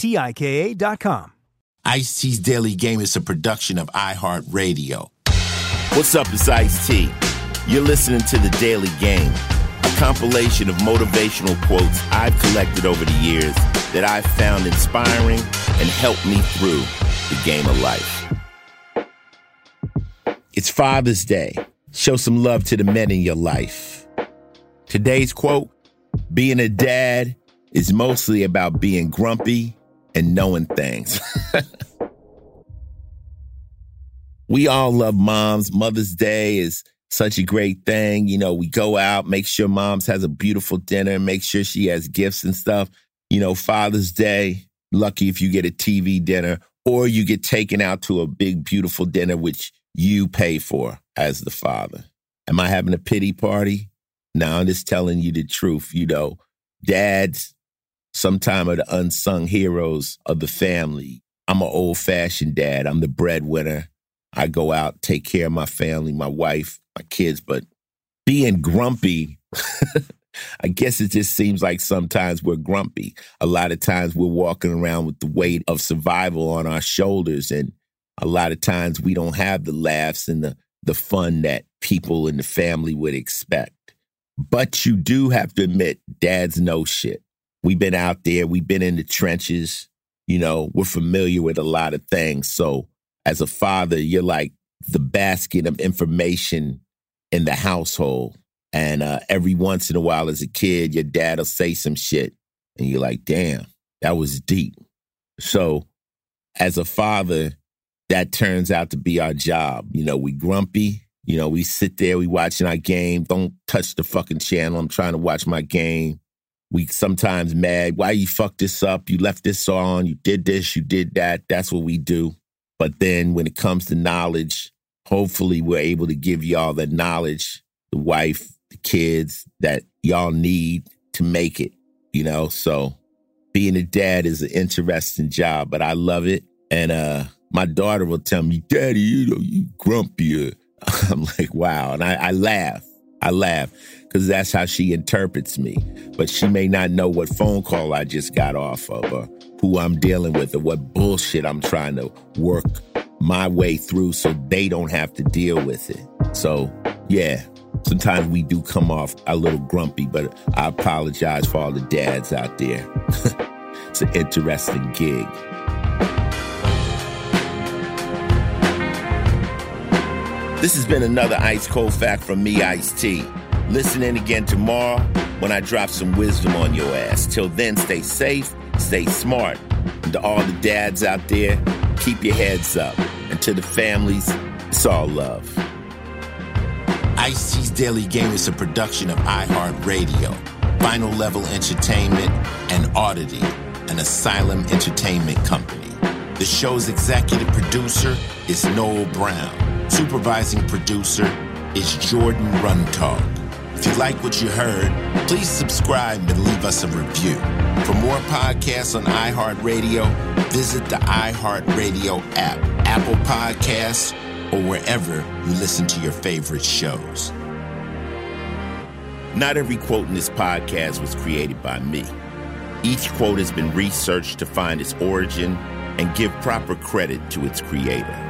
T I K A.com. Ice T's Daily Game is a production of iHeartRadio. What's up, it's Ice T. You're listening to The Daily Game, a compilation of motivational quotes I've collected over the years that I've found inspiring and helped me through the game of life. It's Father's Day. Show some love to the men in your life. Today's quote Being a dad is mostly about being grumpy and knowing things. we all love moms. Mother's Day is such a great thing. You know, we go out, make sure mom's has a beautiful dinner, make sure she has gifts and stuff. You know, Father's Day, lucky if you get a TV dinner or you get taken out to a big, beautiful dinner, which you pay for as the father. Am I having a pity party? No, I'm just telling you the truth. You know, dads sometime are the unsung heroes of the family. I'm an old fashioned dad. I'm the breadwinner. I go out, take care of my family, my wife, my kids, but being grumpy, I guess it just seems like sometimes we're grumpy. A lot of times we're walking around with the weight of survival on our shoulders. And a lot of times we don't have the laughs and the, the fun that people in the family would expect. But you do have to admit, dads know shit. We've been out there, we've been in the trenches, you know, we're familiar with a lot of things. So as a father, you're like the basket of information in the household. And uh, every once in a while, as a kid, your dad will say some shit, and you're like, damn, that was deep. So as a father, that turns out to be our job. You know, we grumpy. You know, we sit there, we watching our game. Don't touch the fucking channel. I'm trying to watch my game. We sometimes mad. Why you fucked this up? You left this on. You did this. You did that. That's what we do. But then when it comes to knowledge, hopefully we're able to give y'all the knowledge, the wife, the kids that y'all need to make it, you know? So being a dad is an interesting job, but I love it. And uh my daughter will tell me, Daddy, you know, you grumpy. I'm like, wow. And I, I laugh. I laugh because that's how she interprets me. But she may not know what phone call I just got off of or who I'm dealing with or what bullshit I'm trying to work my way through so they don't have to deal with it. So, yeah, sometimes we do come off a little grumpy, but I apologize for all the dads out there. it's an interesting gig. This has been another Ice Cold Fact from me, Ice T. Listen in again tomorrow when I drop some wisdom on your ass. Till then, stay safe, stay smart. And to all the dads out there, keep your heads up. And to the families, it's all love. Ice T's Daily Game is a production of iHeartRadio, Final Level Entertainment, and Oddity, an Asylum Entertainment company. The show's executive producer is Noel Brown. Supervising producer is Jordan Runtag. If you like what you heard, please subscribe and leave us a review. For more podcasts on iHeartRadio, visit the iHeartRadio app, Apple Podcasts, or wherever you listen to your favorite shows. Not every quote in this podcast was created by me. Each quote has been researched to find its origin and give proper credit to its creator.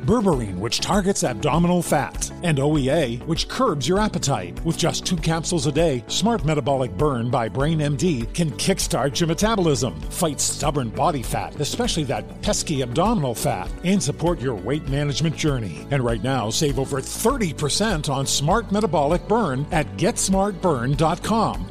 berberine, which targets abdominal fat, and OEA, which curbs your appetite. With just two capsules a day, Smart Metabolic Burn by Brain MD can kickstart your metabolism, fight stubborn body fat, especially that pesky abdominal fat, and support your weight management journey. And right now, save over 30% on Smart Metabolic Burn at GetSmartBurn.com.